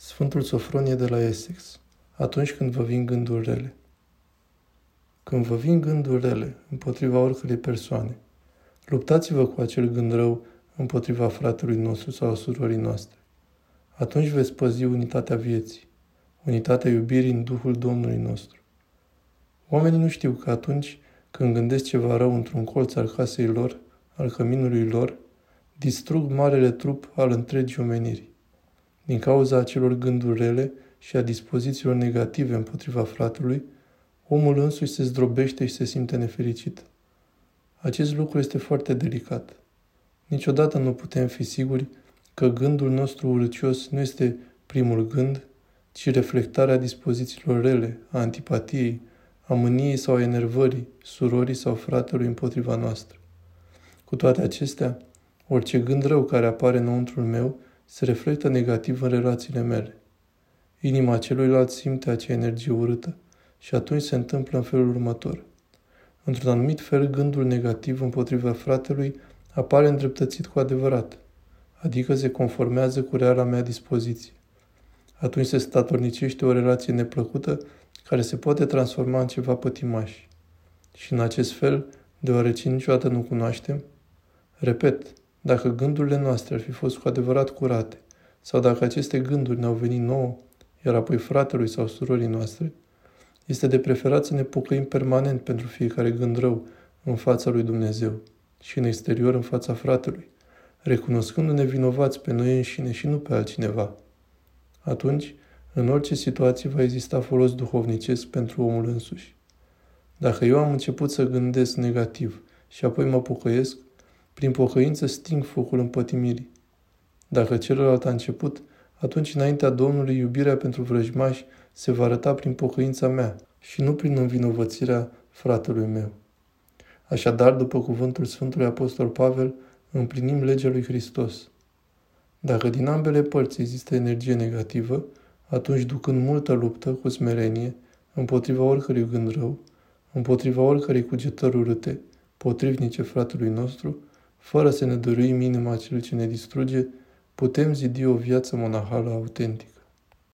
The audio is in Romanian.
Sfântul Sofronie de la Essex. Atunci când vă vin gânduri rele. Când vă vin gânduri rele împotriva oricărei persoane, luptați-vă cu acel gând rău împotriva fratelui nostru sau a surorii noastre. Atunci veți păzi unitatea vieții, unitatea iubirii în Duhul Domnului nostru. Oamenii nu știu că atunci când gândesc ceva rău într-un colț al casei lor, al căminului lor, distrug marele trup al întregii omeniri. Din cauza acelor gânduri rele și a dispozițiilor negative împotriva fratelui, omul însuși se zdrobește și se simte nefericit. Acest lucru este foarte delicat. Niciodată nu putem fi siguri că gândul nostru urâcios nu este primul gând, ci reflectarea dispozițiilor rele, a antipatiei, a mâniei sau a enervării, surorii sau fratelui împotriva noastră. Cu toate acestea, orice gând rău care apare înăuntrul meu se reflectă negativ în relațiile mele. Inima celuilalt simte acea energie urâtă și atunci se întâmplă în felul următor. Într-un anumit fel, gândul negativ împotriva fratelui apare îndreptățit cu adevărat, adică se conformează cu reala mea dispoziție. Atunci se statornicește o relație neplăcută care se poate transforma în ceva pătimaș. Și în acest fel, deoarece niciodată nu cunoaștem, repet, dacă gândurile noastre ar fi fost cu adevărat curate, sau dacă aceste gânduri ne-au venit nouă, iar apoi fratelui sau surorii noastre, este de preferat să ne pocăim permanent pentru fiecare gând rău în fața lui Dumnezeu și în exterior în fața fratelui, recunoscându-ne vinovați pe noi înșine și nu pe altcineva. Atunci, în orice situație va exista folos duhovnicesc pentru omul însuși. Dacă eu am început să gândesc negativ și apoi mă pocăiesc, prin pocăință sting focul împătimirii. Dacă celălalt a început, atunci înaintea Domnului iubirea pentru vrăjmași se va arăta prin pocăința mea și nu prin învinovățirea fratelui meu. Așadar, după cuvântul Sfântului Apostol Pavel, împlinim legea lui Hristos. Dacă din ambele părți există energie negativă, atunci ducând multă luptă cu smerenie, împotriva oricărui gând rău, împotriva oricărei cugetări urâte, potrivnice fratelui nostru, fără să ne dăruim inima celui ce ne distruge, putem zidi o viață monahală autentică.